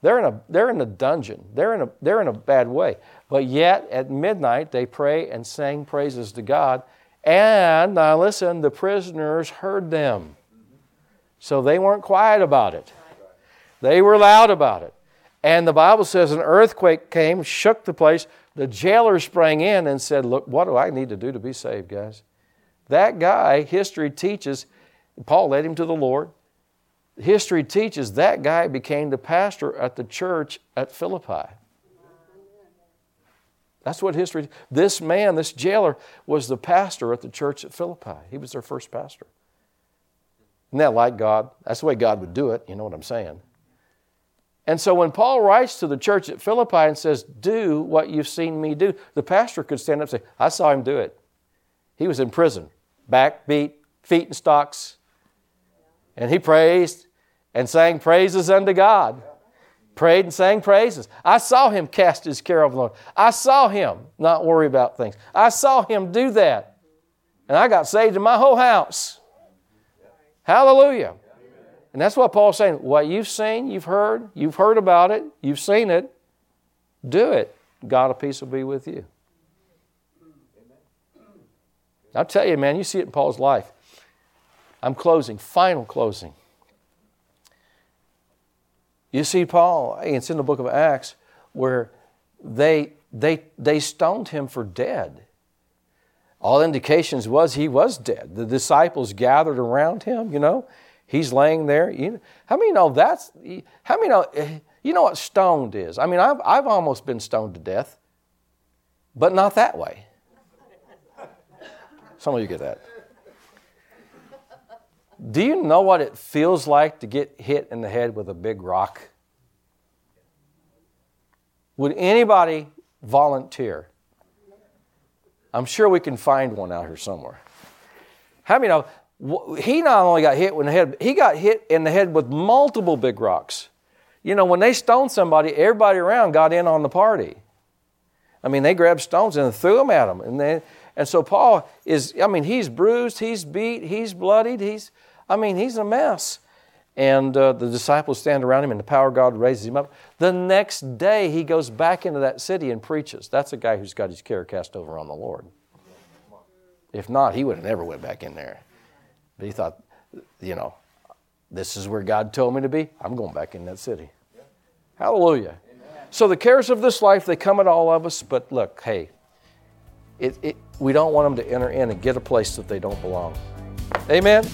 They're in a, they're in a dungeon. They're in a, they're in a bad way. But yet, at midnight, they pray and sang praises to God. And now listen, the prisoners heard them. So they weren't quiet about it, they were loud about it. And the Bible says an earthquake came, shook the place. The jailer sprang in and said, Look, what do I need to do to be saved, guys? That guy, history teaches, Paul led him to the Lord. History teaches that guy became the pastor at the church at Philippi. That's what history. This man, this jailer, was the pastor at the church at Philippi. He was their first pastor. Isn't that like God? That's the way God would do it. You know what I'm saying? And so when Paul writes to the church at Philippi and says, Do what you've seen me do, the pastor could stand up and say, I saw him do it. He was in prison, back beat, feet in stocks. And he praised and sang praises unto God prayed and sang praises. I saw him cast his care over the Lord. I saw him not worry about things. I saw him do that. And I got saved in my whole house. Hallelujah. And that's what Paul's saying. What you've seen, you've heard, you've heard about it, you've seen it, do it. God of peace will be with you. I'll tell you, man, you see it in Paul's life. I'm closing, final closing. You see, Paul, it's in the book of Acts, where they, they, they stoned him for dead. All indications was he was dead. The disciples gathered around him, you know. He's laying there. You know, how many know that's, how many know, eh, you know what stoned is? I mean, I've, I've almost been stoned to death, but not that way. Some of you get that. Do you know what it feels like to get hit in the head with a big rock? Would anybody volunteer? I'm sure we can find one out here somewhere. How many know he not only got hit in the head, he got hit in the head with multiple big rocks. You know, when they stoned somebody, everybody around got in on the party. I mean, they grabbed stones and threw them at him. And, they, and so Paul is, I mean, he's bruised, he's beat, he's bloodied, he's, I mean, he's a mess. And uh, the disciples stand around him, and the power of God raises him up. The next day, he goes back into that city and preaches. That's a guy who's got his care cast over on the Lord. If not, he would have never went back in there. But he thought, you know, this is where God told me to be. I'm going back in that city. Hallelujah. So the cares of this life, they come at all of us, but look, hey, it, it, we don't want them to enter in and get a place that they don't belong. Amen.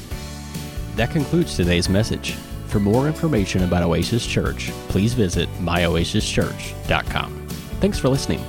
That concludes today's message. For more information about Oasis Church, please visit myoasischurch.com. Thanks for listening.